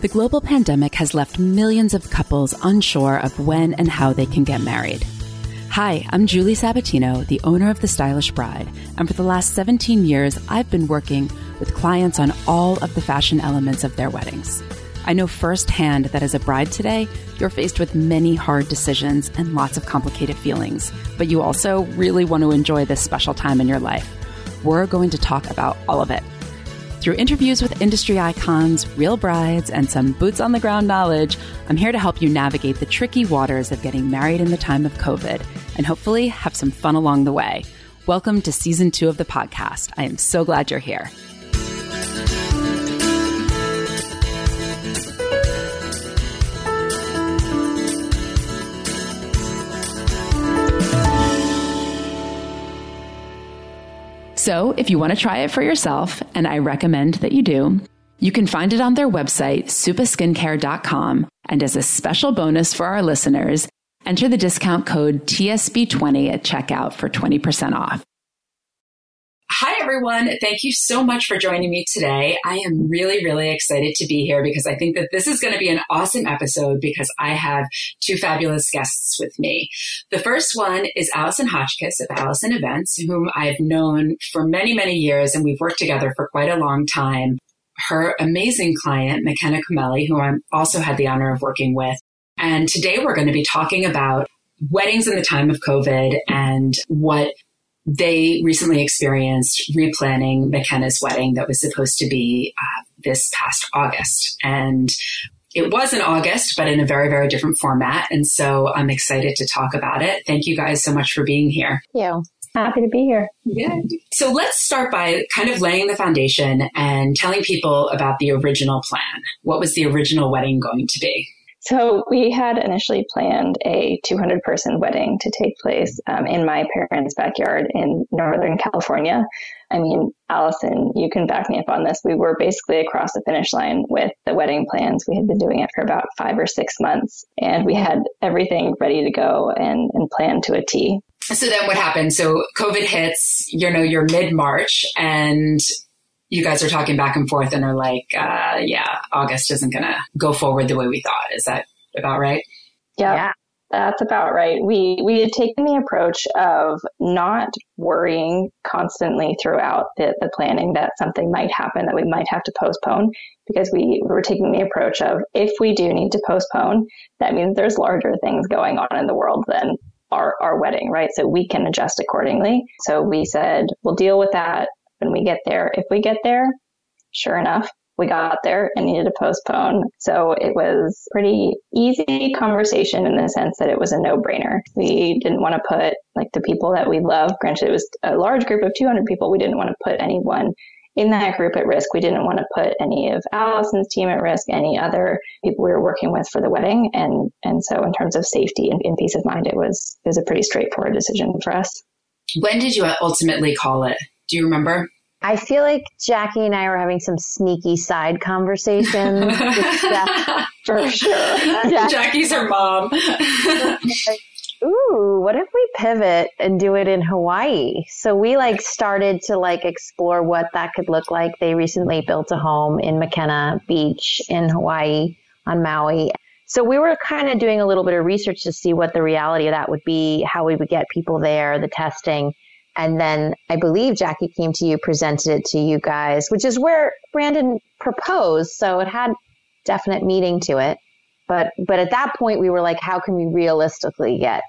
The global pandemic has left millions of couples unsure of when and how they can get married. Hi, I'm Julie Sabatino, the owner of The Stylish Bride, and for the last 17 years, I've been working with clients on all of the fashion elements of their weddings. I know firsthand that as a bride today, you're faced with many hard decisions and lots of complicated feelings, but you also really want to enjoy this special time in your life. We're going to talk about all of it. Through interviews with industry icons, real brides, and some boots on the ground knowledge, I'm here to help you navigate the tricky waters of getting married in the time of COVID and hopefully have some fun along the way. Welcome to season two of the podcast. I am so glad you're here. So, if you want to try it for yourself, and I recommend that you do, you can find it on their website, supaskincare.com. And as a special bonus for our listeners, enter the discount code TSB20 at checkout for 20% off. Hi, everyone. Thank you so much for joining me today. I am really, really excited to be here because I think that this is going to be an awesome episode because I have two fabulous guests with me. The first one is Alison Hotchkiss of Alison Events, whom I've known for many, many years, and we've worked together for quite a long time. Her amazing client, McKenna Comelli, who I also had the honor of working with. And today we're going to be talking about weddings in the time of COVID and what they recently experienced replanning McKenna's wedding that was supposed to be uh, this past August. And it was in August, but in a very, very different format. And so I'm excited to talk about it. Thank you guys so much for being here. Yeah. Happy to be here. Yeah. So let's start by kind of laying the foundation and telling people about the original plan. What was the original wedding going to be? So we had initially planned a 200 person wedding to take place um, in my parents' backyard in Northern California. I mean, Alison, you can back me up on this. We were basically across the finish line with the wedding plans. We had been doing it for about five or six months and we had everything ready to go and, and planned to a T. So then what happened? So COVID hits, you know, you're mid March and you guys are talking back and forth and are like, uh, yeah, August isn't going to go forward the way we thought. Is that about right? Yeah, yeah. That's about right. We we had taken the approach of not worrying constantly throughout the, the planning that something might happen that we might have to postpone because we were taking the approach of if we do need to postpone, that means there's larger things going on in the world than our, our wedding, right? So we can adjust accordingly. So we said, we'll deal with that when we get there. If we get there, sure enough, we got there and needed to postpone. So it was pretty easy conversation in the sense that it was a no brainer. We didn't want to put like the people that we love, granted it was a large group of 200 people. We didn't want to put anyone in that group at risk. We didn't want to put any of Alison's team at risk, any other people we were working with for the wedding. And, and so in terms of safety and, and peace of mind, it was, it was a pretty straightforward decision for us. When did you ultimately call it? Do you remember? I feel like Jackie and I were having some sneaky side conversations. for sure. Jackie's her mom. Ooh, what if we pivot and do it in Hawaii? So we like started to like explore what that could look like. They recently built a home in Makena Beach in Hawaii on Maui. So we were kind of doing a little bit of research to see what the reality of that would be, how we would get people there, the testing. And then I believe Jackie came to you, presented it to you guys, which is where Brandon proposed. So it had definite meaning to it. But, but at that point we were like, how can we realistically get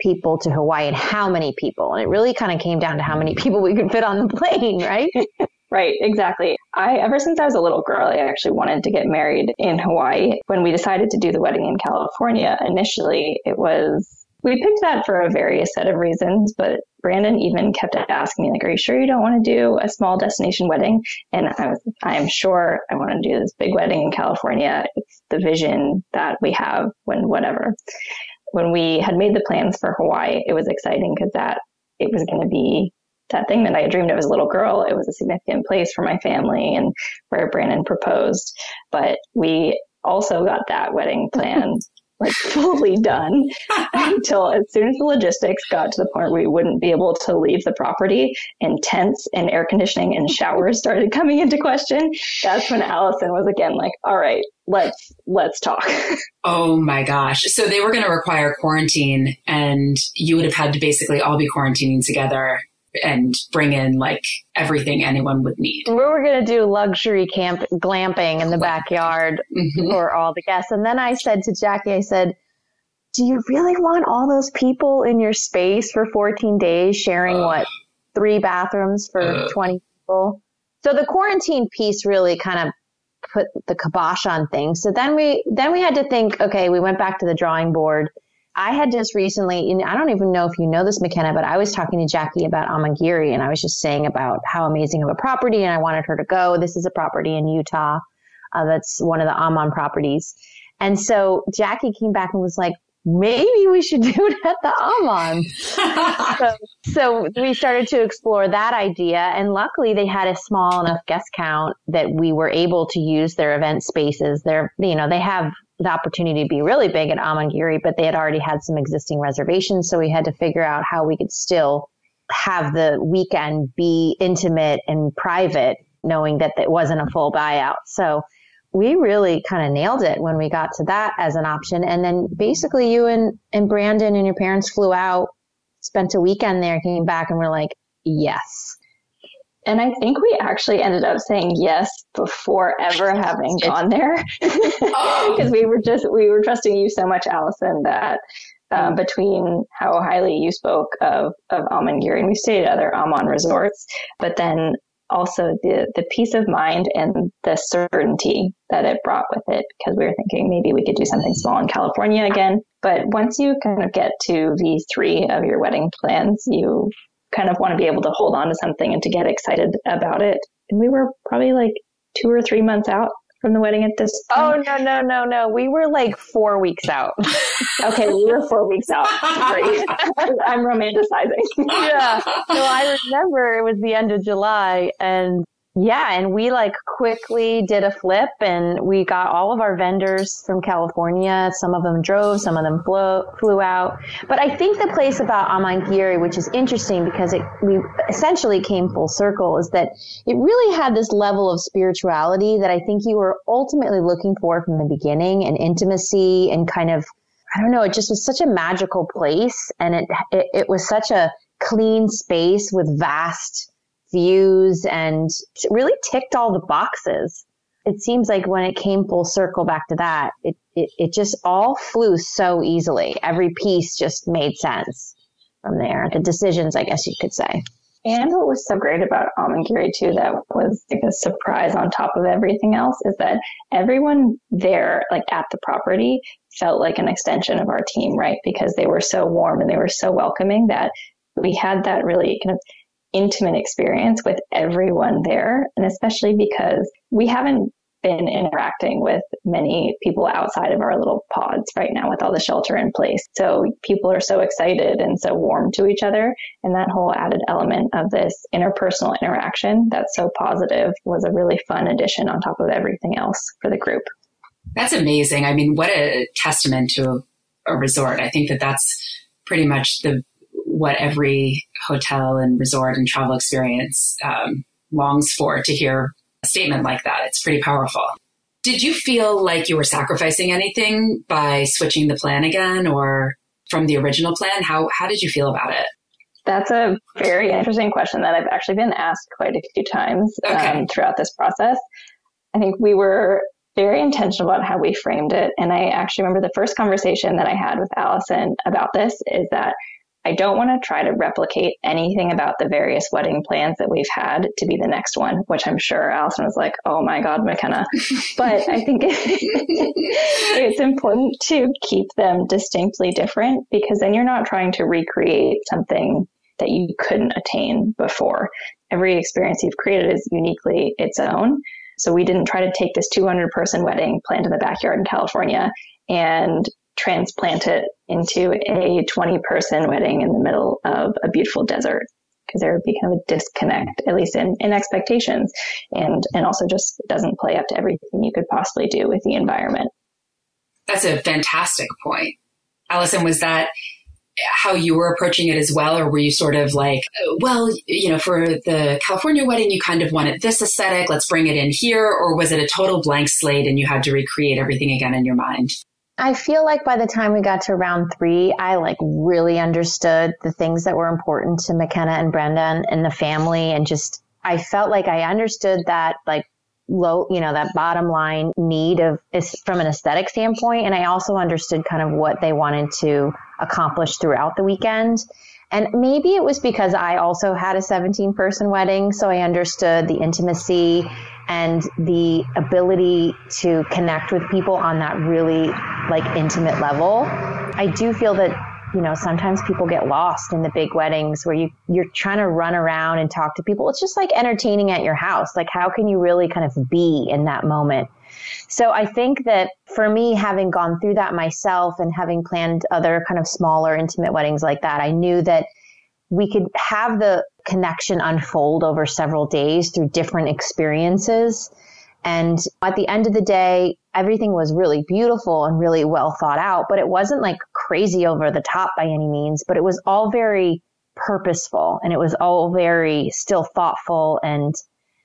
people to Hawaii and how many people? And it really kind of came down to how many people we could fit on the plane, right? Right, exactly. I ever since I was a little girl, I actually wanted to get married in Hawaii. When we decided to do the wedding in California, initially it was we picked that for a various set of reasons, but Brandon even kept asking me, like, are you sure you don't want to do a small destination wedding? And I was, I am sure I want to do this big wedding in California. It's the vision that we have when whatever. When we had made the plans for Hawaii, it was exciting because that it was going to be that thing that I had dreamed of as a little girl. It was a significant place for my family and where Brandon proposed. But we also got that wedding plan like fully done until as soon as the logistics got to the point where we wouldn't be able to leave the property and tents and air conditioning and showers started coming into question. That's when Alison was again like, all right, let's, let's talk. Oh my gosh. So they were going to require quarantine and you would have had to basically all be quarantining together and bring in like everything anyone would need. We were going to do luxury camp glamping in the backyard mm-hmm. for all the guests. And then I said to Jackie, I said, do you really want all those people in your space for 14 days sharing uh, what three bathrooms for uh, 20 people? So the quarantine piece really kind of put the kibosh on things. So then we, then we had to think, okay, we went back to the drawing board I had just recently, and I don't even know if you know this, McKenna, but I was talking to Jackie about Amangiri and I was just saying about how amazing of a property and I wanted her to go. This is a property in Utah. Uh, that's one of the Aman properties. And so Jackie came back and was like, maybe we should do it at the Aman. so, so we started to explore that idea. And luckily they had a small enough guest count that we were able to use their event spaces. They're, you know, they have the opportunity to be really big at Amangiri, but they had already had some existing reservations. So we had to figure out how we could still have the weekend be intimate and private, knowing that it wasn't a full buyout. So we really kind of nailed it when we got to that as an option. And then basically you and, and Brandon and your parents flew out, spent a weekend there, came back and we're like, yes. And I think we actually ended up saying yes before ever having gone there because we were just, we were trusting you so much, Alison, that um, between how highly you spoke of, of Amangiri and we stayed at other Aman resorts, but then also the, the peace of mind and the certainty that it brought with it because we were thinking maybe we could do something small in California again. But once you kind of get to V3 of your wedding plans, you kind of want to be able to hold on to something and to get excited about it. And we were probably like two or three months out from the wedding at this oh, point? Oh, no, no, no, no. We were like four weeks out. okay, we were four weeks out. Great. I'm romanticizing. yeah. So I remember it was the end of July and yeah, and we like quickly did a flip and we got all of our vendors from California. Some of them drove, some of them flew, flew out. But I think the place about Amangiri, which is interesting because it, we essentially came full circle, is that it really had this level of spirituality that I think you were ultimately looking for from the beginning and intimacy and kind of, I don't know, it just was such a magical place and it, it, it was such a clean space with vast views and really ticked all the boxes. It seems like when it came full circle back to that, it, it, it just all flew so easily. Every piece just made sense from there. The decisions, I guess you could say. And what was so great about Amangiri too, that was like a surprise on top of everything else, is that everyone there, like at the property, felt like an extension of our team, right? Because they were so warm and they were so welcoming that we had that really kind of intimate experience with everyone there. And especially because we haven't been interacting with many people outside of our little pods right now with all the shelter in place. So people are so excited and so warm to each other. And that whole added element of this interpersonal interaction that's so positive was a really fun addition on top of everything else for the group. That's amazing. I mean, what a testament to a, resort. I think that that's pretty much the what every hotel and resort and travel experience um, longs for to hear a statement like that. It's pretty powerful. Did you feel like you were sacrificing anything by switching the plan again or from the original plan? How, how did you feel about it? That's a very interesting question that I've actually been asked quite a few times okay. um, throughout this process. I think we were very intentional about how we framed it. And I actually remember the first conversation that I had with Alison about this is that I don't want to try to replicate anything about the various wedding plans that we've had to be the next one, which I'm sure Alison was like, oh my God, McKenna. but I think it's important to keep them distinctly different because then you're not trying to recreate something that you couldn't attain before. Every experience you've created is uniquely its own. So we didn't try to take this 200 person wedding planned in the backyard in California and transplant it into a 20 person wedding in the middle of a beautiful desert because there would be kind of a disconnect, at least in, in expectations, and and also just doesn't play up to everything you could possibly do with the environment. That's a fantastic point. Alison, was that how you were approaching it as well? Or were you sort of like, oh, well, you know, for the California wedding, you kind of wanted this aesthetic, let's bring it in here? Or was it a total blank slate and you had to recreate everything again in your mind? I feel like by the time we got to round three, I like really understood the things that were important to McKenna and Brendan and the family. And just, I felt like I understood that like low, you know, that bottom line need of is from an aesthetic standpoint. And I also understood kind of what they wanted to accomplish throughout the weekend. And maybe it was because I also had a 17 person wedding. So I understood the intimacy and the ability to connect with people on that really like intimate level. I do feel that you know sometimes people get lost in the big weddings where you you're trying to run around and talk to people. It's just like entertaining at your house. Like how can you really kind of be in that moment? So I think that for me, having gone through that myself and having planned other kind of smaller intimate weddings like that, I knew that we could have the connection unfold over several days through different experiences. And at the end of the day, everything was really beautiful and really well thought out, but it wasn't like crazy over the top by any means, but it was all very purposeful and it was all very still thoughtful and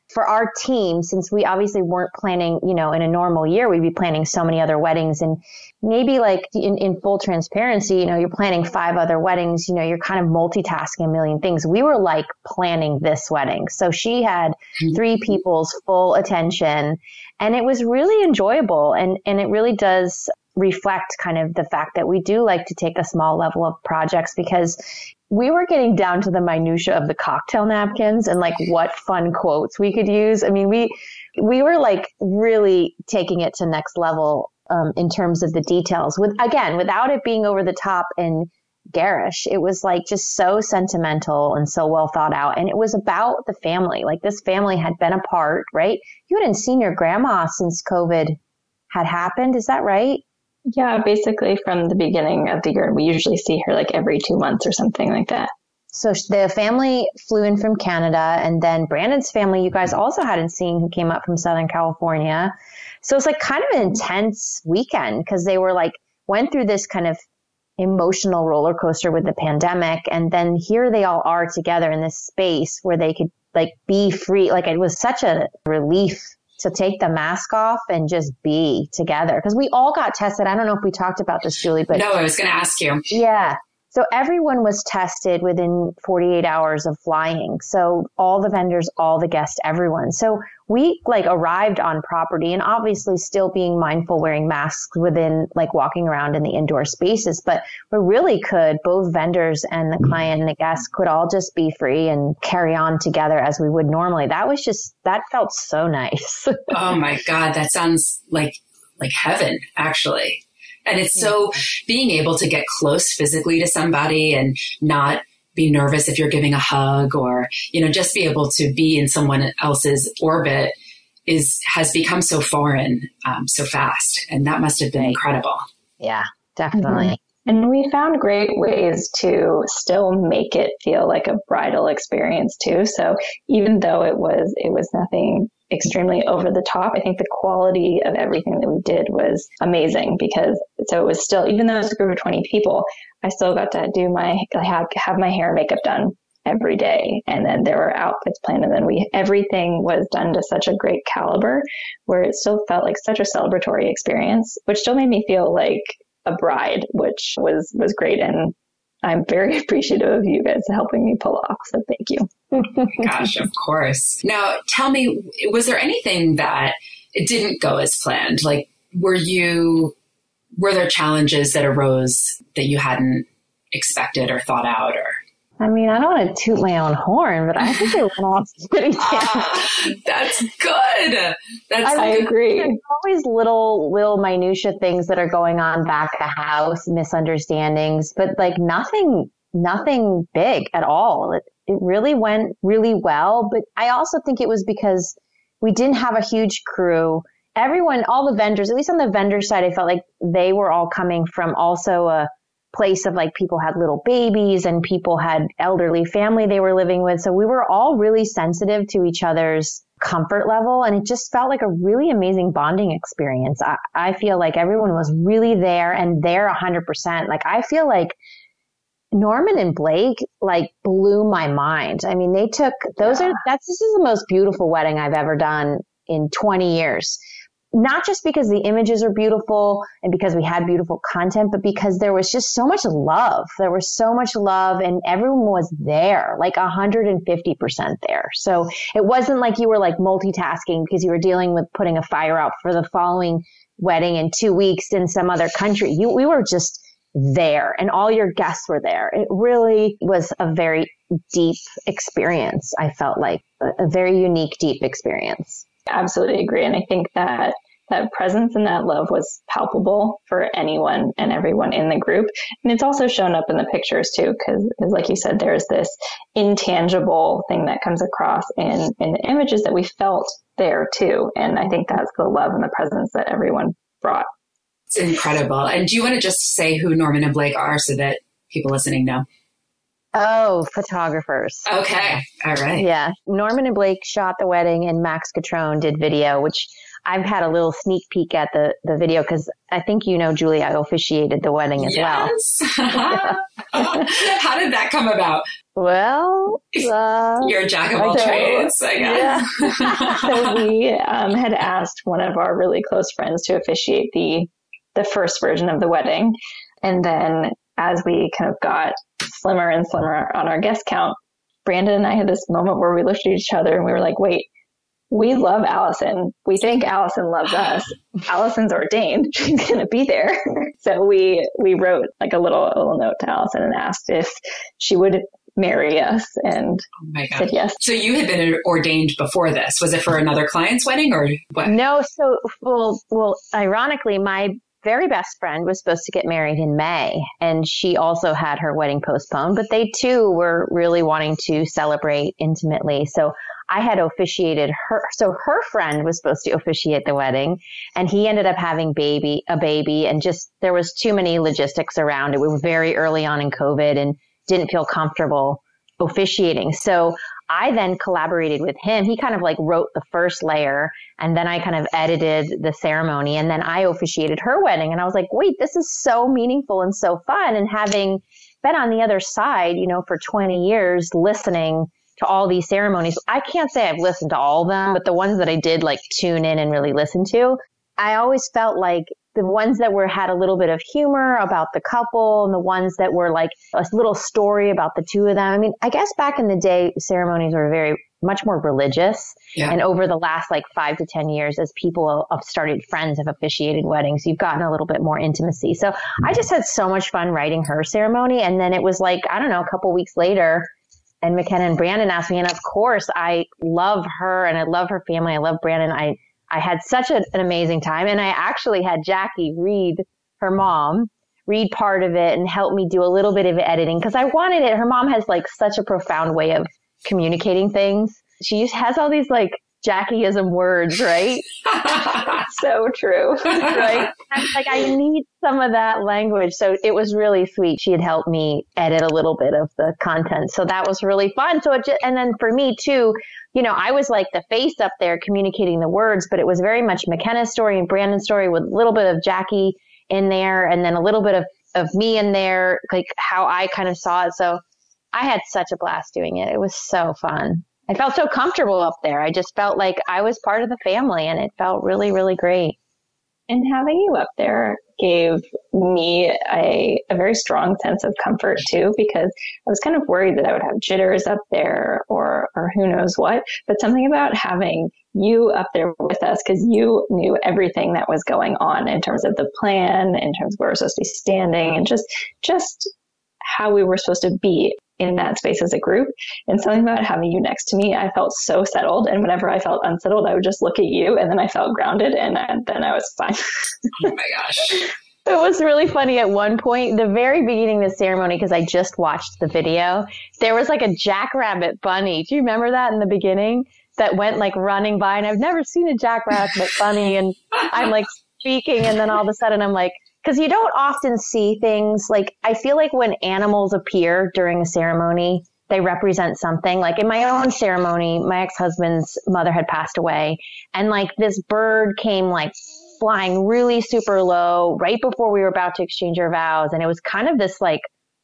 for our team, since we obviously weren't planning, you know, in a normal year, we'd be planning so many other weddings and maybe like in, in full transparency, you know, you're planning five other weddings, you know, you're kind of multitasking a million things. We were like planning this wedding. So she had mm-hmm. three people's full attention and it was really enjoyable and, and it really does reflect kind of the fact that we do like to take a small level of projects because we were getting down to the minutia of the cocktail napkins and like what fun quotes we could use. I mean, we we were like really taking it to next level um, in terms of the details. With again, without it being over the top and garish, it was like just so sentimental and so well thought out. And it was about the family. Like this family had been apart, right? You hadn't seen your grandma since COVID had happened. Is that right? Yeah, basically from the beginning of the year. We usually see her like every two months or something like that. So the family flew in from Canada, and then Brandon's family, you guys also hadn't seen, who came up from Southern California. So it's like kind of an intense weekend because they were like, went through this kind of emotional roller coaster with the pandemic. And then here they all are together in this space where they could like be free. Like it was such a relief to take the mask off and just be together. Cause we all got tested. I don't know if we talked about this, Julie, but no, I was going to ask you. Yeah. So everyone was tested within 48 hours of flying. So all the vendors, all the guests, everyone. So we like arrived on property and obviously still being mindful wearing masks within like walking around in the indoor spaces. But we really could, both vendors and the client and the guests could all just be free and carry on together as we would normally. That was just, that felt so nice. oh my God. That sounds like, like heaven, actually. And it's so being able to get close physically to somebody and not be nervous if you're giving a hug or, you know, just be able to be in someone else's orbit is, has become so foreign, um, so fast. And that must have been incredible. Yeah, definitely. Mm-hmm. And we found great ways to still make it feel like a bridal experience too. So even though it was, it was nothing extremely over the top. I think the quality of everything that we did was amazing because so it was still, even though it was a group of 20 people, I still got to do my, have, have my hair and makeup done every day. And then there were outfits planned. And then we, everything was done to such a great caliber where it still felt like such a celebratory experience, which still made me feel like a bride, which was, was great. And I'm very appreciative of you guys helping me pull off. So thank you. Oh gosh, of course. Now, tell me, was there anything that it didn't go as planned? Like, were you, were there challenges that arose that you hadn't expected or thought out or? I mean, I don't want to toot my own horn, but I think it went off pretty damn. Ah, that's good. That's I, I agree. There's always little, little minutia things that are going on back the house, misunderstandings, but like nothing, nothing big at all. It, it really went really well, but I also think it was because we didn't have a huge crew. Everyone, all the vendors, at least on the vendor side, I felt like they were all coming from also a place of like people had little babies and people had elderly family they were living with. So we were all really sensitive to each other's comfort level. And it just felt like a really amazing bonding experience. I, I feel like everyone was really there and there 100%. Like, I feel like Norman and Blake like blew my mind. I mean, they took those yeah. are that's this is the most beautiful wedding I've ever done in 20 years not just because the images are beautiful and because we had beautiful content, but because there was just so much love. There was so much love and everyone was there, like 150% there. So it wasn't like you were like multitasking because you were dealing with putting a fire out for the following wedding in two weeks in some other country. You, we were just there and all your guests were there. It really was a very deep experience. I felt like a, a very unique, deep experience. Absolutely agree. And I think that that presence and that love was palpable for anyone and everyone in the group. And it's also shown up in the pictures too, because like you said, there's this intangible thing that comes across in, in the images that we felt there too. And I think that's the love and the presence that everyone brought. It's incredible. And do you want to just say who Norman and Blake are so that people listening know? Oh, photographers. Okay. All right. Yeah. Norman and Blake shot the wedding and Max Catrone did video, which I've had a little sneak peek at the, the video because I think you know, Julie, I officiated the wedding as yes. well. How did that come about? Well, uh, you're a jack of all trades, I guess. Yeah. so we um, had asked one of our really close friends to officiate the the first version of the wedding, and then as we kind of got slimmer and slimmer on our guest count, Brandon and I had this moment where we looked at each other and we were like, "Wait, we love Alison. We think Alison loves us. Alison's ordained. She's going to be there. so we, we wrote like a little, a little note to Alison and asked if she would marry us and oh my God. said yes. So you had been ordained before this. Was it for another client's wedding or what? No. So, well, well, ironically, my very best friend was supposed to get married in May and she also had her wedding postponed, but they too were really wanting to celebrate intimately. So I had officiated her. So her friend was supposed to officiate the wedding and he ended up having baby, a baby and just there was too many logistics around it. We were very early on in COVID and didn't feel comfortable officiating. So I then collaborated with him. He kind of like wrote the first layer and then I kind of edited the ceremony and then I officiated her wedding. And I was like, wait, this is so meaningful and so fun. And having been on the other side, you know, for 20 years listening to all these ceremonies. I can't say I've listened to all of them, but the ones that I did like tune in and really listen to, I always felt like the ones that were had a little bit of humor about the couple and the ones that were like a little story about the two of them. I mean, I guess back in the day, ceremonies were very much more religious. Yeah. And over the last like five to 10 years, as people have started, friends have officiated weddings, you've gotten a little bit more intimacy. So I just had so much fun writing her ceremony. And then it was like, I don't know, a couple weeks later, and McKenna and Brandon asked me, and of course, I love her and I love her family. I love Brandon. I I had such a, an amazing time, and I actually had Jackie read her mom read part of it and help me do a little bit of editing because I wanted it. Her mom has like such a profound way of communicating things. She has all these like Jackieism words, right? so true, right? like I need some of that language. So it was really sweet. She had helped me edit a little bit of the content. So that was really fun. So it just, and then for me too, you know, I was like the face up there communicating the words, but it was very much McKenna's story and Brandon's story with a little bit of Jackie in there and then a little bit of, of me in there, like how I kind of saw it. So I had such a blast doing it. It was so fun. I felt so comfortable up there. I just felt like I was part of the family and it felt really, really great. And having you up there gave me a, a very strong sense of comfort too, because I was kind of worried that I would have jitters up there or, or who knows what, but something about having you up there with us because you knew everything that was going on in terms of the plan, in terms of where we're supposed to be standing and just, just how we were supposed to be in that space as a group. And something about having you next to me, I felt so settled. And whenever I felt unsettled, I would just look at you and then I felt grounded and then I was fine. oh my gosh. It was really funny at one point, the very beginning of the ceremony, because I just watched the video, there was like a jackrabbit bunny. Do you remember that in the beginning? That went like running by and I've never seen a jackrabbit bunny and I'm like speaking and then all of a sudden I'm like, because you don't often see things like I feel like when animals appear during a ceremony, they represent something. Like in my own ceremony, my ex-husband's mother had passed away and like this bird came like flying really super low right before we were about to exchange our vows. And it was kind of this like,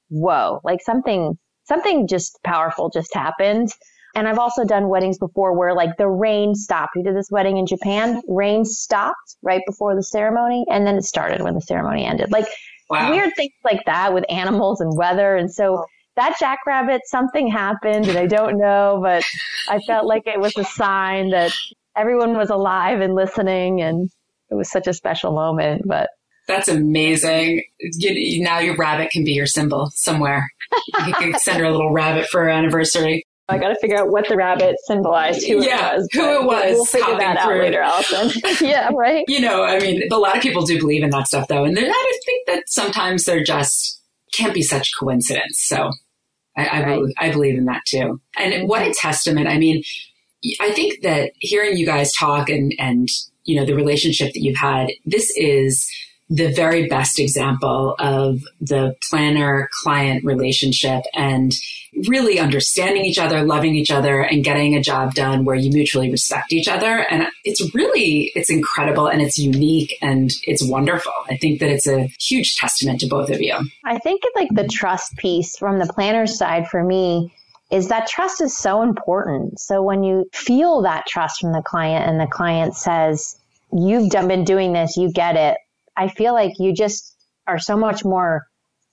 whoa, like something, something just powerful just happened. And I've also done weddings before where like the rain stopped. We did this wedding in Japan. Rain stopped right before the ceremony and then it started when the ceremony ended. Like wow. weird things like that with animals and weather. And so oh. that jackrabbit, something happened and I don't know, but I felt like it was a sign that everyone was alive and listening and it was such a special moment, but that's amazing. You, now your rabbit can be your symbol somewhere. You can send her a little rabbit for her anniversary. I got to figure out what the rabbit symbolized, who yeah, it was. Who it was. We'll figure that out later, Alison. yeah, right. You know, I mean, a lot of people do believe in that stuff, though, and I think that sometimes they're just can't be such coincidence. So I, I, right. believe, I believe in that too. And what a testament! I mean, I think that hearing you guys talk and and you know the relationship that you've had, this is the very best example of the planner client relationship and really understanding each other, loving each other and getting a job done where you mutually respect each other. And it's really, it's incredible and it's unique and it's wonderful. I think that it's a huge testament to both of you. I think like the trust piece from the planner side for me is that trust is so important. So when you feel that trust from the client and the client says, you've been doing this, you get it I feel like you just are so much more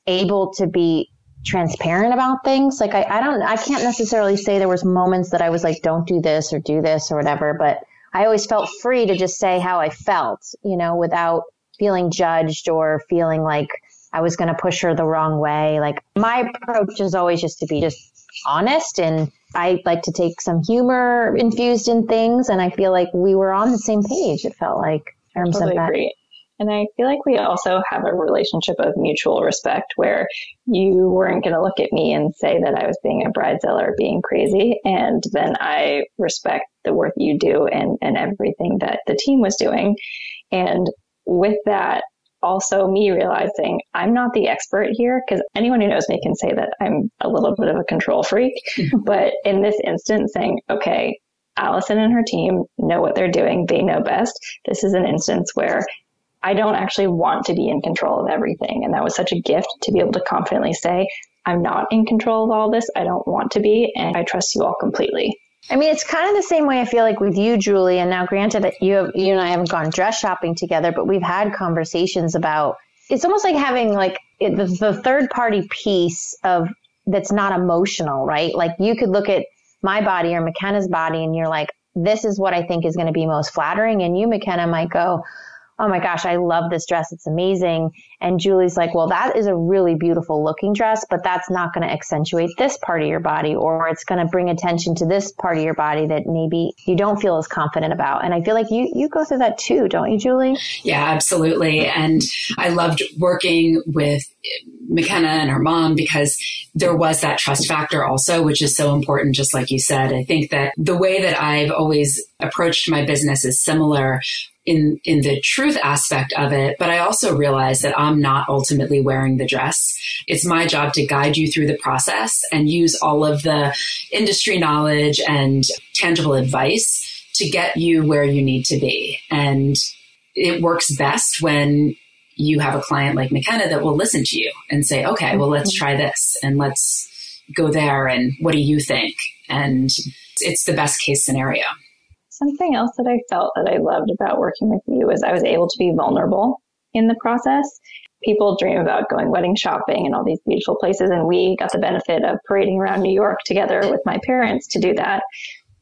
able to be transparent about things. Like I, I don't, I can't necessarily say there was moments that I was like, don't do this or do this or whatever, but I always felt free to just say how I felt, you know, without feeling judged or feeling like I was going to push her the wrong way. Like my approach is always just to be just honest and I like to take some humor infused in things. And I feel like we were on the same page. It felt like terms totally of that. Agree. And I feel like we also have a relationship of mutual respect where you weren't going to look at me and say that I was being a bridezilla or being crazy. And then I respect the work you do and, and everything that the team was doing. And with that, also me realizing I'm not the expert here because anyone who knows me can say that I'm a little bit of a control freak. but in this instance, saying, okay, Alison and her team know what they're doing. They know best. This is an instance where I don't actually want to be in control of everything. And that was such a gift to be able to confidently say, I'm not in control of all this. I don't want to be. And I trust you all completely. I mean, it's kind of the same way I feel like with you, Julie. And now, granted that you have, you and I haven't gone dress shopping together, but we've had conversations about. It's almost like having like the, the third party piece of that's not emotional, right? Like you could look at my body or McKenna's body, and you're like, this is what I think is going to be most flattering, and you, McKenna, might go, oh my gosh, I love this dress. It's amazing. And Julie's like, well, that is a really beautiful looking dress, but that's not going to accentuate this part of your body or it's going to bring attention to this part of your body that maybe you don't feel as confident about. And I feel like you, you go through that too, don't you, Julie? Yeah, absolutely. And I loved working with McKenna and her mom because there was that trust factor also, which is so important, just like you said. I think that the way that I've always approached my business is similar in in the truth aspect of it but i also realize that i'm not ultimately wearing the dress. It's my job to guide you through the process and use all of the industry knowledge and tangible advice to get you where you need to be. And it works best when you have a client like mckenna that will listen to you and say okay well let's mm-hmm. try this and let's go there and what do you think? And it's the best case scenario something else that I felt that I loved about working with you is I was able to be vulnerable in the process. People dream about going wedding shopping and all these beautiful places, and we got the benefit of parading around New York together with my parents to do that.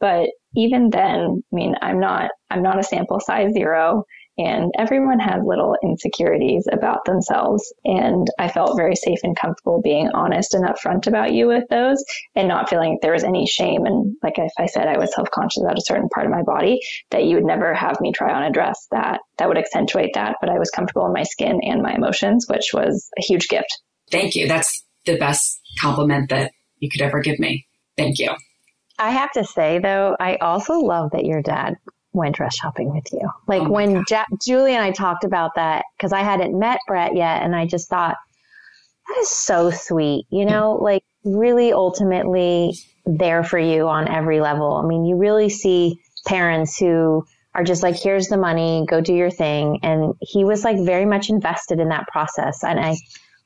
But even then, I mean, I'm not I'm not a sample size zero. And everyone has little insecurities about themselves. And I felt very safe and comfortable being honest and upfront about you with those and not feeling like there was any shame. And like if I said I was self conscious about a certain part of my body, that you would never have me try on a dress that, that would accentuate that. But I was comfortable in my skin and my emotions, which was a huge gift. Thank you. That's the best compliment that you could ever give me. Thank you. I have to say though, I also love that your dad went dress shopping with you. Like oh when ja- Julie and I talked about that, because I hadn't met Brett yet, and I just thought, that is so sweet. You know, like really ultimately there for you on every level. I mean, you really see parents who are just like, here's the money, go do your thing. And he was like very much invested in that process. And I,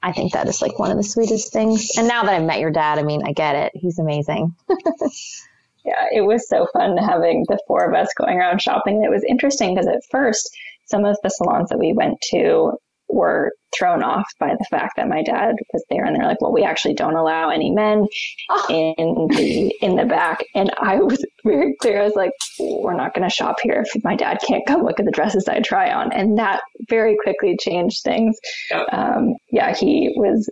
I think that is like one of the sweetest things. And now that I've met your dad, I mean, I get it. He's amazing. yeah, it was so fun having the four of us going around shopping. It was interesting because at first, some of the salons that we went to were thrown off by the fact that my dad was there and they're like well we actually don't allow any men in the in the back. And i was very clear. I was like we're not going to shop here if my dad can't come look at the dresses i try on. And that very quickly changed things. Yep. um, yeah he was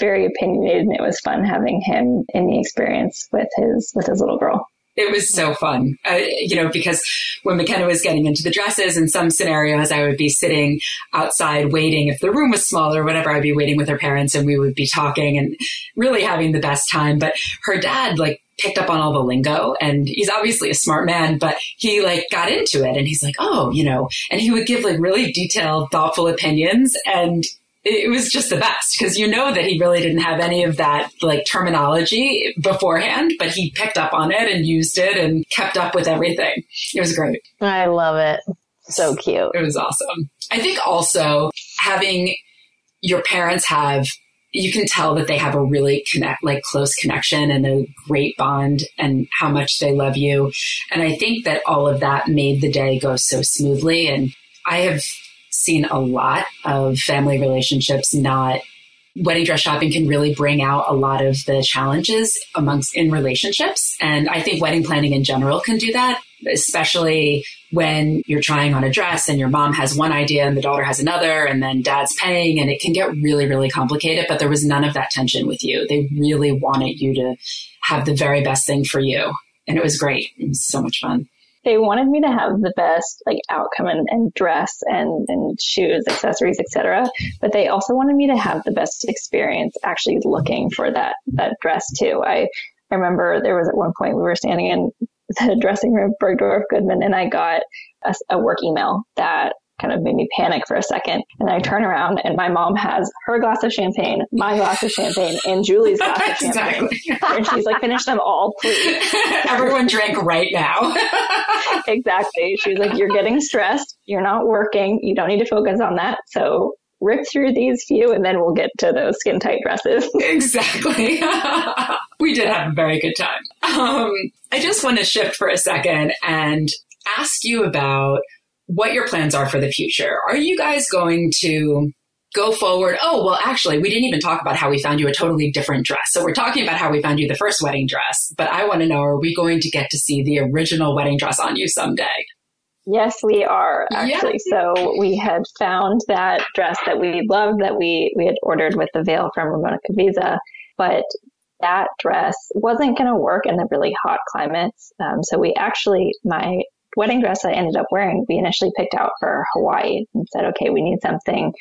very opinionated and it was fun having him in the experience with his with his little girl it was so fun, uh, you know, because when McKenna was getting into the dresses, in some scenarios, I would be sitting outside waiting. If the room was smaller, or whatever, I'd be waiting with her parents and we would be talking and really having the best time. But her dad, like, picked up on all the lingo and he's obviously a smart man, but he like got into it and he's like, oh, you know, and he would give like really detailed, thoughtful opinions and it was just the best because you know that he really didn't have any of that like terminology beforehand, but he picked up on it and used it and kept up with everything. It was great. I love it. So cute. It was awesome. I think also having your parents have you can tell that they have a really connect like close connection and a great bond and how much they love you and i think that all of that made the day go so smoothly and i have seen a lot of family relationships not wedding dress shopping can really bring out a lot of the challenges amongst in relationships. And i think wedding planning in general can do that especially when you're trying on a dress and your mom has one idea and the daughter has another and then dad's paying and it can get really really complicated but there was none of that tension with you. They really wanted you to have the very best thing for you. And it was great. It was so much fun they wanted me to have the best like outcome and, and dress and, and shoes, accessories, etc. But they also wanted me to have the best experience actually looking for that that dress too. I I remember there was at one point we were standing in the dressing room Bergdorf Goodman and I got a, a work email that kind of made me panic for a second. And I turn around and my mom has her glass of champagne, my glass of champagne, and Julie's glass of champagne. Exactly. and she's like, finish them all, please. Everyone drink right now. exactly. She's like, you're getting stressed. You're not working. You don't need to focus on that. So rip through these few and then we'll get to those skin tight dresses. exactly. we did have a very good time. Um, I just want to shift for a second and ask you about what your plans are for the future. Are you guys going to go forward? Oh, well, actually, we didn't even talk about how we found you a totally different dress. So we're talking about how we found you the first wedding dress, but I want to know, are we going to get to see the original wedding dress on you someday? Yes, we are actually. Yeah. So we had found that dress that we loved that we, we had ordered with the veil from Romona Keveza, but that dress wasn't going to work in the really hot climates. Um, so we actually, my wedding dress I ended up wearing, we initially picked out for Hawaii and said, okay, we need something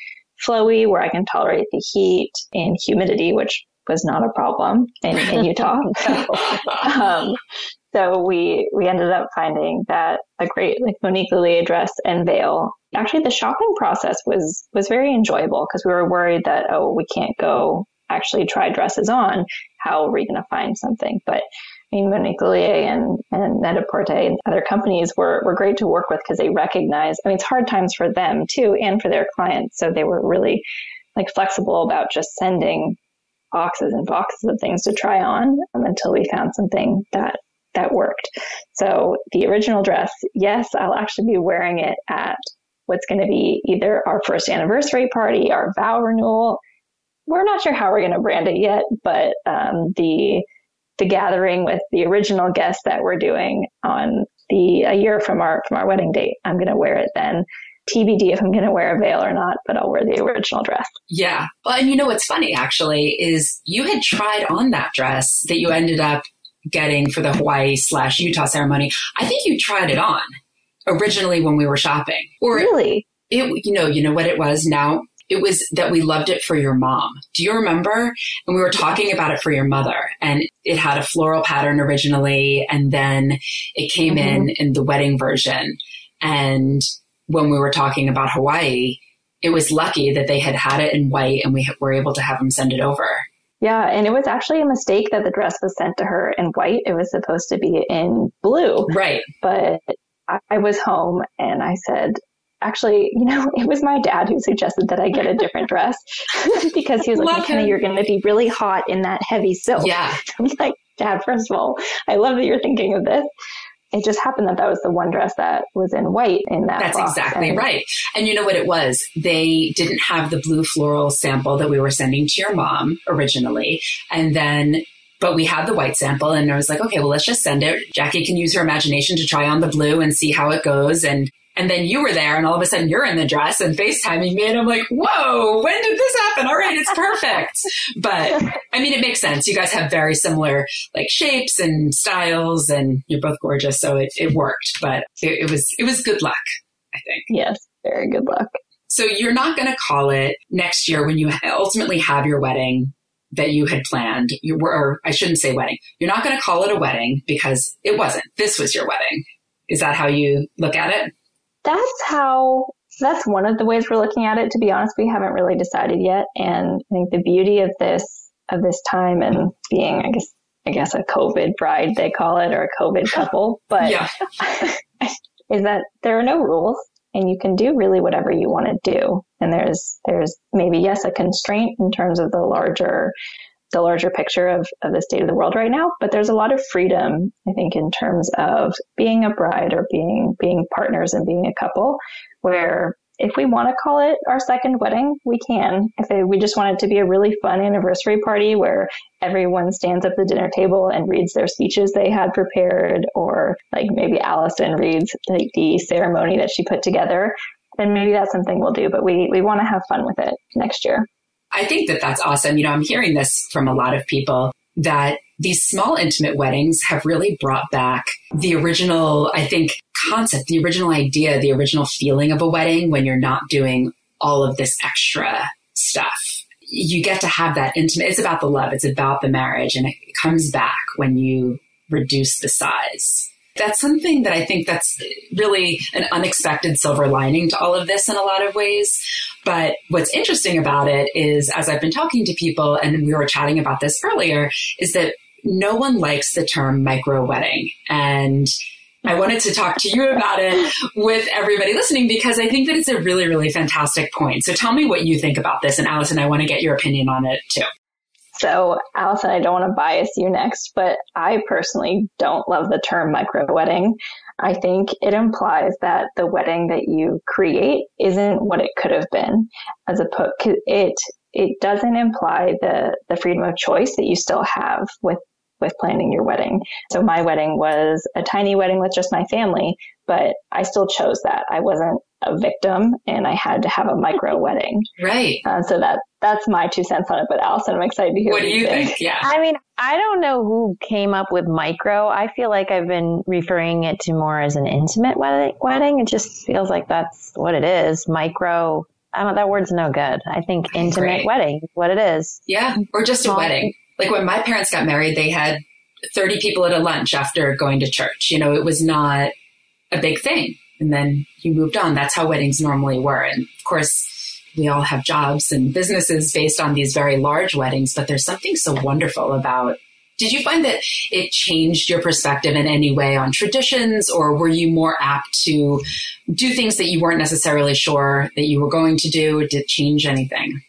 flowy where I can tolerate the heat and humidity, which was not a problem in, in Utah. so, um, so we we ended up finding that a great like Monique Lhuillier dress and veil. Actually, the shopping process was was very enjoyable because we were worried that oh we can't go actually try dresses on. How are we going to find something? But I mean, Monique Lhuillier and, and Net-a-Porter and other companies were, were great to work with because they recognize, I mean, it's hard times for them too and for their clients. So they were really like flexible about just sending boxes and boxes of things to try on um, until we found something that that worked. So the original dress, yes, I'll actually be wearing it at what's going to be either our first anniversary party, our vow renewal. We're not sure how we're going to brand it yet, but um, the the gathering with the original guest that we're doing on the a year from our from our wedding date. I'm going to wear it then. TBD if I'm going to wear a veil or not, but I'll wear the original dress. Yeah. Well, and you know what's funny actually is you had tried on that dress that you ended up getting for the Hawaii slash Utah ceremony. I think you tried it on originally when we were shopping. Or really? It, you know, you know what it was now it was that we loved it for your mom. Do you remember? And we were talking about it for your mother and it had a floral pattern originally and then it came mm-hmm. in in the wedding version. And when we were talking about Hawaii, it was lucky that they had had it in white and we were able to have them send it over. Yeah, and it was actually a mistake that the dress was sent to her in white. It was supposed to be in blue. Right. But I was home and I said, actually, you know, it was my dad who suggested that I get a different dress because he was like, McKenna, you're going to be really hot in that heavy silk. Yeah. I'm like, Dad, first of all, I love that you're thinking of this it just happened that that was the one dress that was in white in that. That's exactly and right. And you know what it was? They didn't have the blue floral sample that we were sending to your mom originally. And then but we had the white sample and I was like, okay, well, let's just send it. Jackie can use her imagination to try on the blue and see how it goes. And and then you were there and all of a sudden you're in the dress and FaceTiming me and I'm like, whoa, when did this happen? All right, it's perfect. but I mean, it makes sense. You guys have very similar like shapes and styles and you're both gorgeous. So it, it worked, but it, it was, it was good luck, I think. Yes, very good luck. So you're not going to call it next year when you ultimately have your wedding that you had planned. You were, or I shouldn't say wedding. You're not going to call it a wedding because it wasn't. This was your wedding. Is that how you look at it? That's how that's one of the ways we're looking at it. To be honest, we haven't really decided yet. And I think the beauty of this of this time and being, I guess, I guess a COVID bride they call it or a COVID couple, but yeah. is that there are no rules and you can do really whatever you want to do. And there's there's maybe yes a constraint in terms of the larger the larger picture of, of the state of the world right now. But there's a lot of freedom, I think, in terms of being a bride or being being partners and being a couple, where if we want to call it our second wedding, we can. If we just want it to be a really fun anniversary party where everyone stands at the dinner table and reads their speeches they had prepared, or like maybe Alison reads like the ceremony that she put together, then maybe that's something we'll do. But we, we want to have fun with it next year. I think that that's awesome. You know, I'm hearing this from a lot of people that these small intimate weddings have really brought back the original, I think, concept, the original idea, the original feeling of a wedding when you're not doing all of this extra stuff. You get to have that intimate, it's about the love, it's about the marriage, and it comes back when you reduce the size that's something that I think that's really an unexpected silver lining to all of this in a lot of ways. But what's interesting about it is, as I've been talking to people, and we were chatting about this earlier, is that no one likes the term micro wedding. And I wanted to talk to you about it with everybody listening because I think that it's a really, really fantastic point. So tell me what you think about this. And Alison, I want to get your opinion on it too. So, Alison, I don't want to bias you next, but I personally don't love the term micro wedding. I think it implies that the wedding that you create isn't what it could have been, as a opposed it it doesn't imply the the freedom of choice that you still have with with planning your wedding. So my wedding was a tiny wedding with just my family, but I still chose that. I wasn't a victim and I had to have a micro wedding. Right. Uh, so that that's my two cents on it. But Alison, I'm excited to hear what, what do you think? think. Yeah. I mean, I don't know who came up with micro. I feel like I've been referring it to more as an intimate wedding. Wedding. It just feels like that's what it is. Micro. I don't. That word's no good. I think intimate Great. wedding. What it is. Yeah, or just Small. a wedding. Like when my parents got married, they had 30 people at a lunch after going to church. You know, it was not a big thing and then you moved on. That's how weddings normally were. And of course, we all have jobs and businesses based on these very large weddings, but there's something so wonderful about. Did you find that it changed your perspective in any way on traditions, or were you more apt to do things that you weren't necessarily sure that you were going to do? Did it change anything?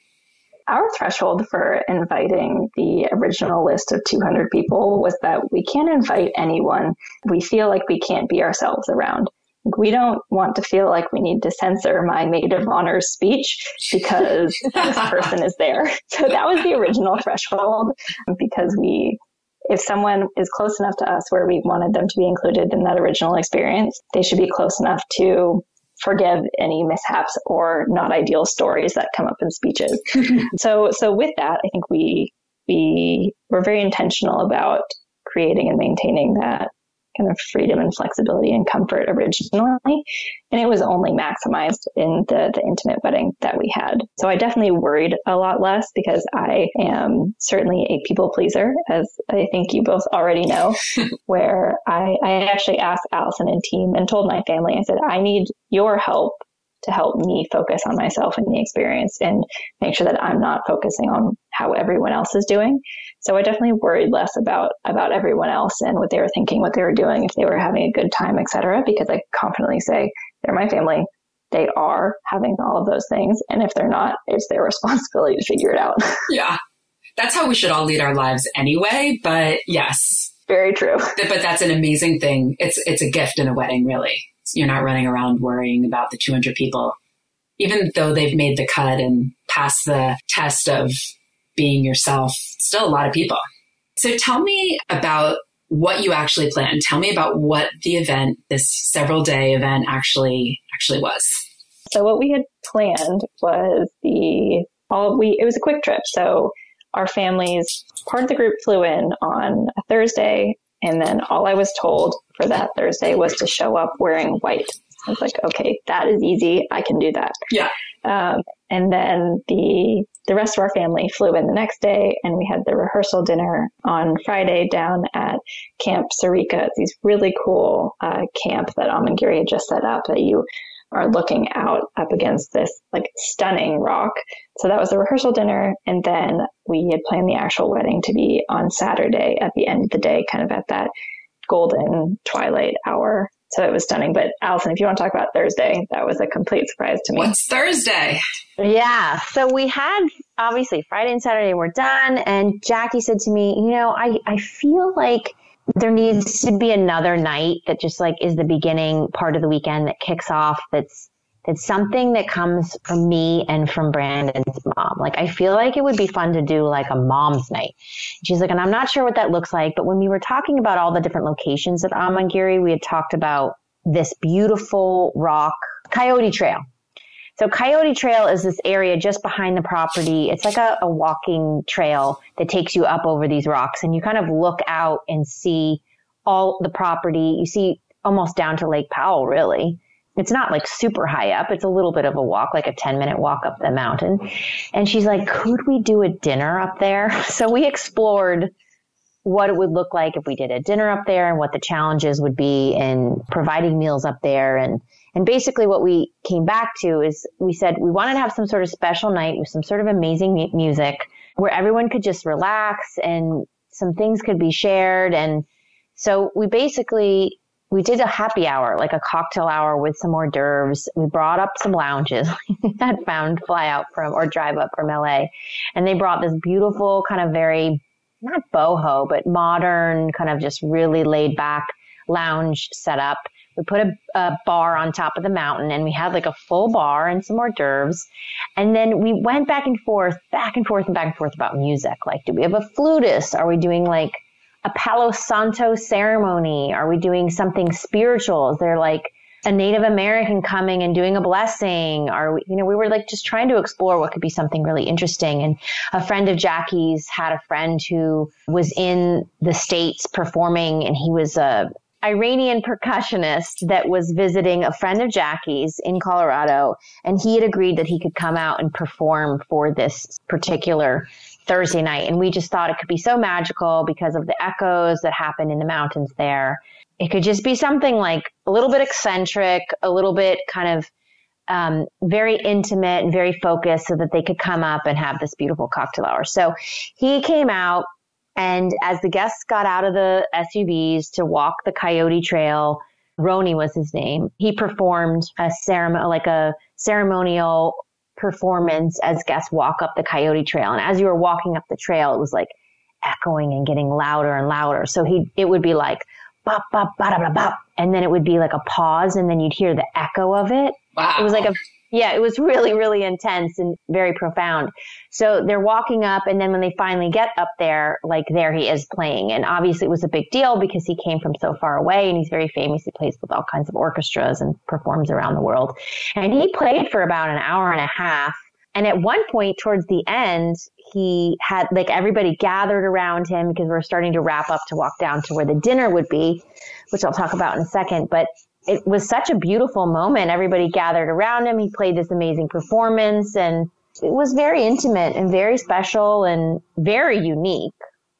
Our threshold for inviting the original list of 200 people was that we can't invite anyone we feel like we can't be ourselves around we don't want to feel like we need to censor my maid of honors speech because this person is there. So that was the original threshold because we, if someone is close enough to us where we wanted them to be included in that original experience, they should be close enough to forgive any mishaps or not ideal stories that come up in speeches. so, so with that, I think we, we were very intentional about creating and maintaining that kind of freedom and flexibility and comfort originally. And it was only maximized in the, the intimate wedding that we had. So I definitely worried a lot less because I am certainly a people pleaser, as I think you both already know, where I, I actually asked Alison and team and told my family, I said, I need your help to help me focus on myself and the experience and make sure that I'm not focusing on how everyone else is doing. So I definitely worried less about about everyone else and what they were thinking, what they were doing, if they were having a good time, etc. Because I confidently say they're my family. They are having all of those things, and if they're not, it's their responsibility to figure it out. yeah, that's how we should all lead our lives anyway. But yes, very true. But that's an amazing thing. It's it's a gift in a wedding, really. You're not running around worrying about the 200 people, even though they've made the cut and passed the test of being yourself, still a lot of people. So tell me about what you actually planned. Tell me about what the event, this several day event actually actually was. So what we had planned was the all we it was a quick trip. So our families part of the group flew in on a Thursday and then all I was told for that Thursday was to show up wearing white. I was like, okay, that is easy. I can do that. Yeah. Um, and then the the rest of our family flew in the next day, and we had the rehearsal dinner on Friday down at Camp Sarika. It's these really cool uh, camp that Amangiri had just set up that you are looking out up against this like stunning rock. So that was the rehearsal dinner, and then we had planned the actual wedding to be on Saturday at the end of the day, kind of at that golden twilight hour. So it was stunning. But Alison, if you want to talk about Thursday, that was a complete surprise to me. What's Thursday? Yeah. So we had obviously Friday and Saturday were done. And Jackie said to me, you know, I, I feel like there needs to be another night that just like is the beginning part of the weekend that kicks off that's it's something that comes from me and from Brandon's mom. Like, I feel like it would be fun to do like a mom's night. She's like, and I'm not sure what that looks like, but when we were talking about all the different locations at Amangiri, we had talked about this beautiful rock coyote trail. So Coyote Trail is this area just behind the property. It's like a, a walking trail that takes you up over these rocks and you kind of look out and see all the property. You see almost down to Lake Powell, really it's not like super high up. It's a little bit of a walk, like a 10 minute walk up the mountain. And she's like, could we do a dinner up there? So we explored what it would look like if we did a dinner up there and what the challenges would be in providing meals up there. And, and basically what we came back to is we said we wanted to have some sort of special night with some sort of amazing music where everyone could just relax and some things could be shared. And so we basically we did a happy hour, like a cocktail hour with some hors d'oeuvres. We brought up some lounges had found fly out from or drive up from LA. And they brought this beautiful kind of very, not boho, but modern kind of just really laid back lounge setup. We put a, a, bar on top of the mountain and we had like a full bar and some hors d'oeuvres. And then we went back and forth, back and forth and back and forth about music. Like, do we have a flutist? Are we doing like a Palo Santo ceremony? Are we doing something spiritual? Is there like a Native American coming and doing a blessing? Are we, you know, we were like just trying to explore what could be something really interesting. And a friend of Jackie's had a friend who was in the States performing and he was a Iranian percussionist that was visiting a friend of Jackie's in Colorado. And he had agreed that he could come out and perform for this particular Thursday night. And we just thought it could be so magical because of the echoes that happen in the mountains there. It could just be something like a little bit eccentric, a little bit kind of um, very intimate and very focused so that they could come up and have this beautiful cocktail hour. So he came out and as the guests got out of the SUVs to walk the Coyote Trail, Roni was his name. He performed a ceremony, like a ceremonial performance as guests walk up the Coyote Trail. And as you were walking up the trail, it was like echoing and getting louder and louder. So he, it would be like, bop, bop, bop, bop, bop. And then it would be like a pause and then you'd hear the echo of it. Wow. It was like a yeah, it was really, really intense and very profound. So they're walking up and then when they finally get up there, like there he is playing. And obviously it was a big deal because he came from so far away and he's very famous. He plays with all kinds of orchestras and performs around the world. And he played for about an hour and a half. And at one point towards the end, he had like everybody gathered around him because we're starting to wrap up to walk down to where the dinner would be, which I'll talk about in a second. But it was such a beautiful moment. Everybody gathered around him. He played this amazing performance and it was very intimate and very special and very unique.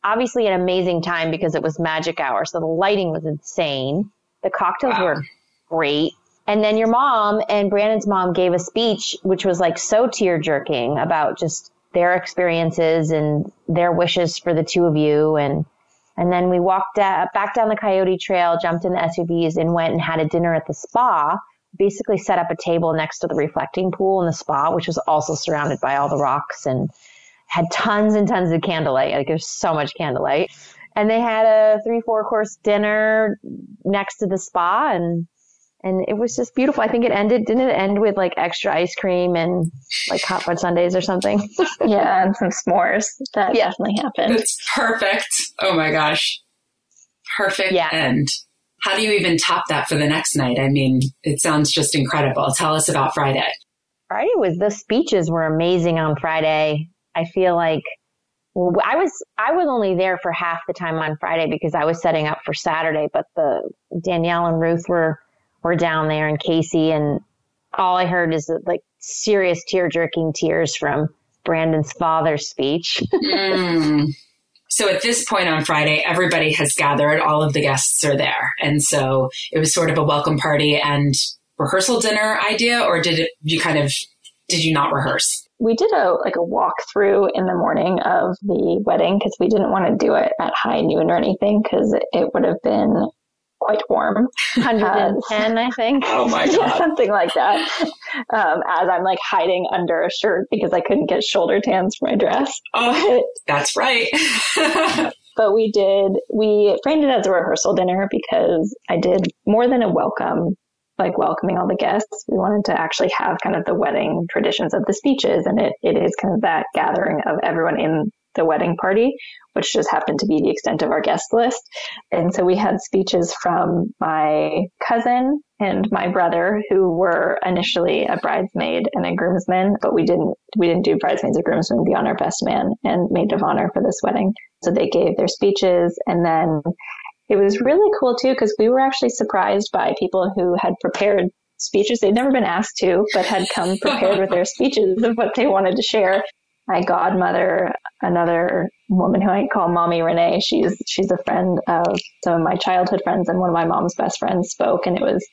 Obviously an amazing time because it was magic hour. So the lighting was insane. The cocktails wow. were great. And then your mom and Brandon's mom gave a speech, which was like so tear jerking about just their experiences and their wishes for the two of you. And, and then we walked back down the Coyote Trail, jumped in the SUVs and went and had a dinner at the spa. Basically set up a table next to the reflecting pool in the spa, which was also surrounded by all the rocks and had tons and tons of candlelight. Like there's so much candlelight. And they had a three, four course dinner next to the spa and and it was just beautiful. I think it ended, didn't it end with like extra ice cream and like hot fudge sundaes or something? yeah, and some s'mores. That yeah. definitely happened. It's perfect. Oh my gosh. Perfect yeah. end. How do you even top that for the next night? I mean, it sounds just incredible. Tell us about Friday. Friday was the speeches were amazing on Friday. I feel like well, I was I was only there for half the time on Friday because I was setting up for Saturday, but the Danielle and Ruth were were down there and Casey and all I heard is like serious tear jerking tears from Brandon's father's speech. mm. So at this point on Friday, everybody has gathered. All of the guests are there. And so it was sort of a welcome party and rehearsal dinner idea, or did it, you kind of, did you not rehearse? We did a, like a walk through in the morning of the wedding because we didn't want to do it at high noon or anything because it would have been quite warm. 110, uh, I think. Oh my God. Yeah, something like that. Um, as I'm like hiding under a shirt because I couldn't get shoulder tans for my dress. Oh, that's right. but we did, we framed it as a rehearsal dinner because I did more than a welcome, like welcoming all the guests. We wanted to actually have kind of the wedding traditions of the speeches and it, it is kind of that gathering of everyone in the wedding party, which just happened to be the extent of our guest list. And so we had speeches from my cousin and my brother who were initially a bridesmaid and a groomsman, but we didn't, we didn't do bridesmaids or groomsmen beyond our best man and maid of honor for this wedding. So they gave their speeches and then it was really cool too because we were actually surprised by people who had prepared speeches they'd never been asked to, but had come prepared with their speeches of what they wanted to share my godmother, another woman who I call Mommy Renee. She's she's a friend of some of my childhood friends and one of my mom's best friends spoke, and it was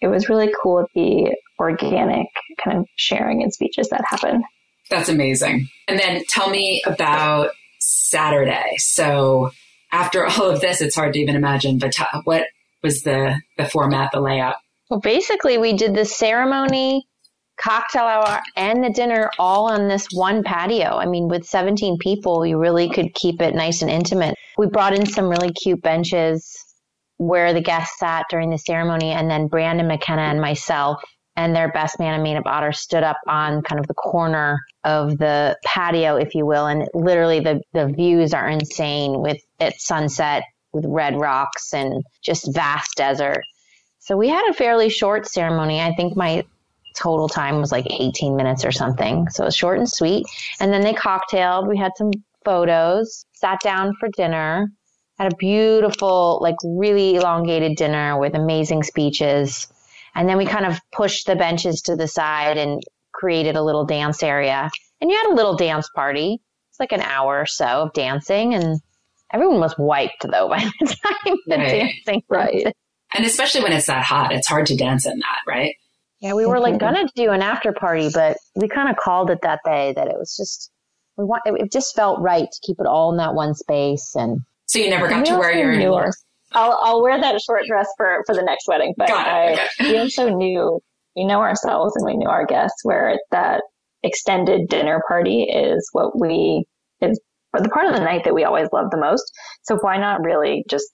it was really cool the organic kind of sharing and speeches that happened. That's amazing. And then tell me about Saturday. So after all of this, it's hard to even imagine. But t- what was the the format, the layout? Well, basically, we did the ceremony cocktail hour and the dinner all on this one patio. I mean, with 17 people, you really could keep it nice and intimate. We brought in some really cute benches where the guests sat during the ceremony, and then Brandon McKenna and myself and their best man and maid of honor stood up on kind of the corner of the patio, if you will. And literally the, the views are insane with at sunset with red rocks and just vast desert. So we had a fairly short ceremony. I think my total time was like 18 minutes or something. So it was short and sweet. And then they cocktailed. We had some photos, sat down for dinner, had a beautiful, like really elongated dinner with amazing speeches. And then we kind of pushed the benches to the side and created a little dance area. And you had a little dance party. It's like an hour or so of dancing and everyone was wiped though by the time the right. dancing. Right. And especially when it's that hot, it's hard to dance in that, right? Yeah, we were like gonna do an after party, but we kind of called it that day that it was just we want it just felt right to keep it all in that one space and. So you never got to wear your anymore. I'll I'll wear that short dress for for the next wedding, but I okay. we also knew we know ourselves and we knew our guests where that extended dinner party is what we is the part of the night that we always love the most. So why not really just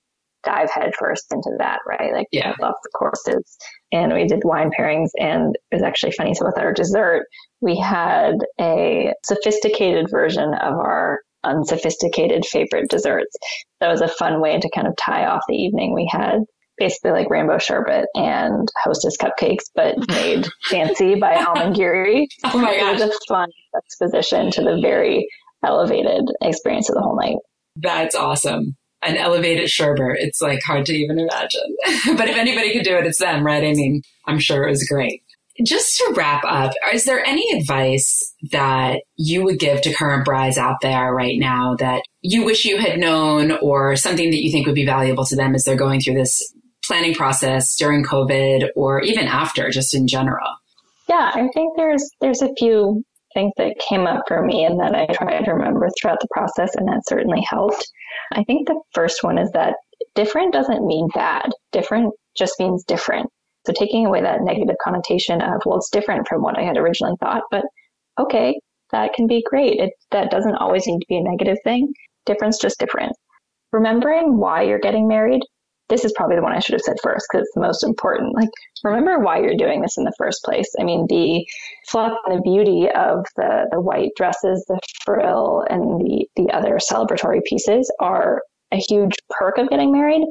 dive headfirst into that, right? Like, yeah. love the courses. And we did wine pairings, and it was actually funny. So, with our dessert, we had a sophisticated version of our unsophisticated favorite desserts. That was a fun way to kind of tie off the evening. We had basically like rainbow sherbet and hostess cupcakes, but made fancy by Amangiri. Oh my gosh. It was a fun exposition to the very elevated experience of the whole night. That's awesome an elevated sherbet. It's like hard to even imagine. but if anybody could do it, it's them, right? I mean, I'm sure it was great. Just to wrap up, is there any advice that you would give to current brides out there right now that you wish you had known or something that you think would be valuable to them as they're going through this planning process during COVID or even after, just in general? Yeah, I think there's there's a few things that came up for me and that I tried to remember throughout the process, and that certainly helped. I think the first one is that different doesn't mean bad. Different just means different. So taking away that negative connotation of, well, it's different from what I had originally thought, but okay, that can be great. It, that doesn't always need to be a negative thing. Difference, just different. Remembering why you're getting married. This is probably the one I should have said first because it's the most important. Like, remember why you're doing this in the first place. I mean, the fluff and the beauty of the, the white dresses, the frill, and the, the other celebratory pieces are a huge perk of getting married,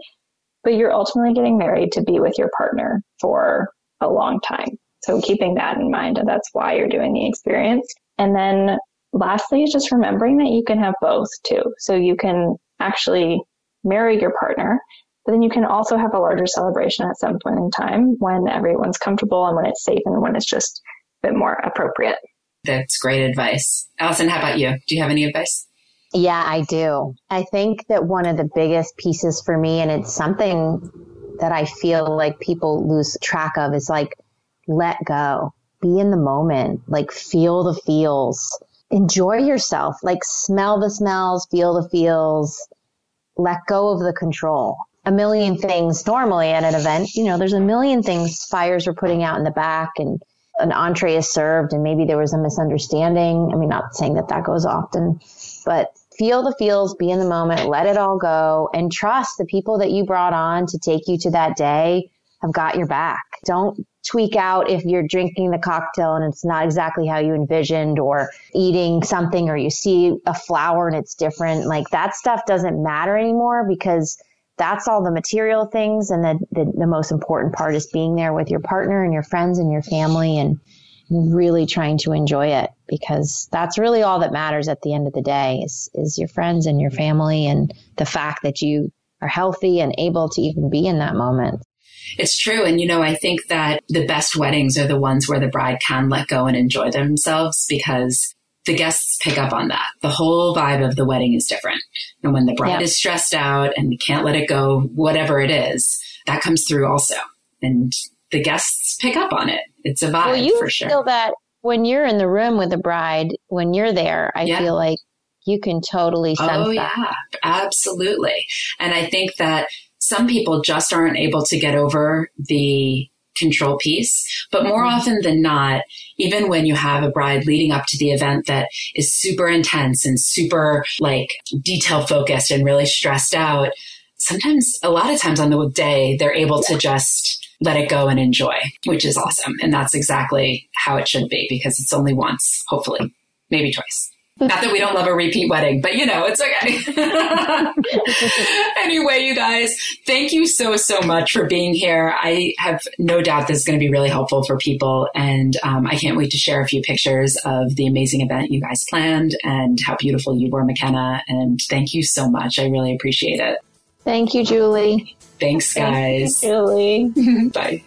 but you're ultimately getting married to be with your partner for a long time. So keeping that in mind, that's why you're doing the experience. And then lastly just remembering that you can have both too. So you can actually marry your partner, but then you can also have a larger celebration at some point in time when everyone's comfortable and when it's safe and when it's just a bit more appropriate. That's great advice. Alison, how about you? Do you have any advice? Yeah, I do. I think that one of the biggest pieces for me, and it's something that I feel like people lose track of, is like let go, be in the moment, like feel the feels, enjoy yourself, like smell the smells, feel the feels, let go of the control. A million things normally at an event, you know, there's a million things fires are putting out in the back and an entree is served and maybe there was a misunderstanding. I mean, not saying that that goes often, but feel the feels, be in the moment, let it all go and trust the people that you brought on to take you to that day have got your back. Don't tweak out if you're drinking the cocktail and it's not exactly how you envisioned or eating something or you see a flower and it's different. Like that stuff doesn't matter anymore because that's all the material things. And the, the, the most important part is being there with your partner and your friends and your family and really trying to enjoy it because that's really all that matters at the end of the day is, is your friends and your family and the fact that you are healthy and able to even be in that moment. It's true. And, you know, I think that the best weddings are the ones where the bride can let go and enjoy themselves because the guests pick up on that. The whole vibe of the wedding is different. And when the bride yep. is stressed out and can't let it go, whatever it is, that comes through also. And the guests pick up on it. It's a vibe well, you for sure. I feel that when you're in the room with the bride, when you're there, I yeah. feel like you can totally sense oh, that. yeah, absolutely. And I think that some people just aren't able to get over the control piece. But more mm-hmm. often than not, even when you have a bride leading up to the event that is super intense and super like detail focused and really stressed out, sometimes a lot of times on the day, they're able to just let it go and enjoy, which is awesome. And that's exactly how it should be because it's only once, hopefully, maybe twice. Not that we don't love a repeat wedding, but you know, it's okay. anyway, you guys, thank you so, so much for being here. I have no doubt this is going to be really helpful for people. And um, I can't wait to share a few pictures of the amazing event you guys planned and how beautiful you were, McKenna. And thank you so much. I really appreciate it. Thank you, Julie. Thanks, guys. You, Julie. Bye.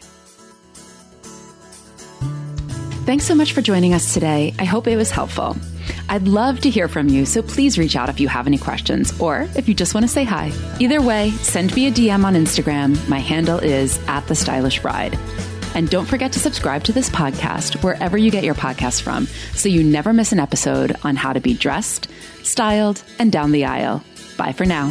Thanks so much for joining us today. I hope it was helpful. I'd love to hear from you, so please reach out if you have any questions or if you just want to say hi. Either way, send me a DM on Instagram. My handle is at the stylish bride. And don't forget to subscribe to this podcast wherever you get your podcasts from so you never miss an episode on how to be dressed, styled, and down the aisle. Bye for now.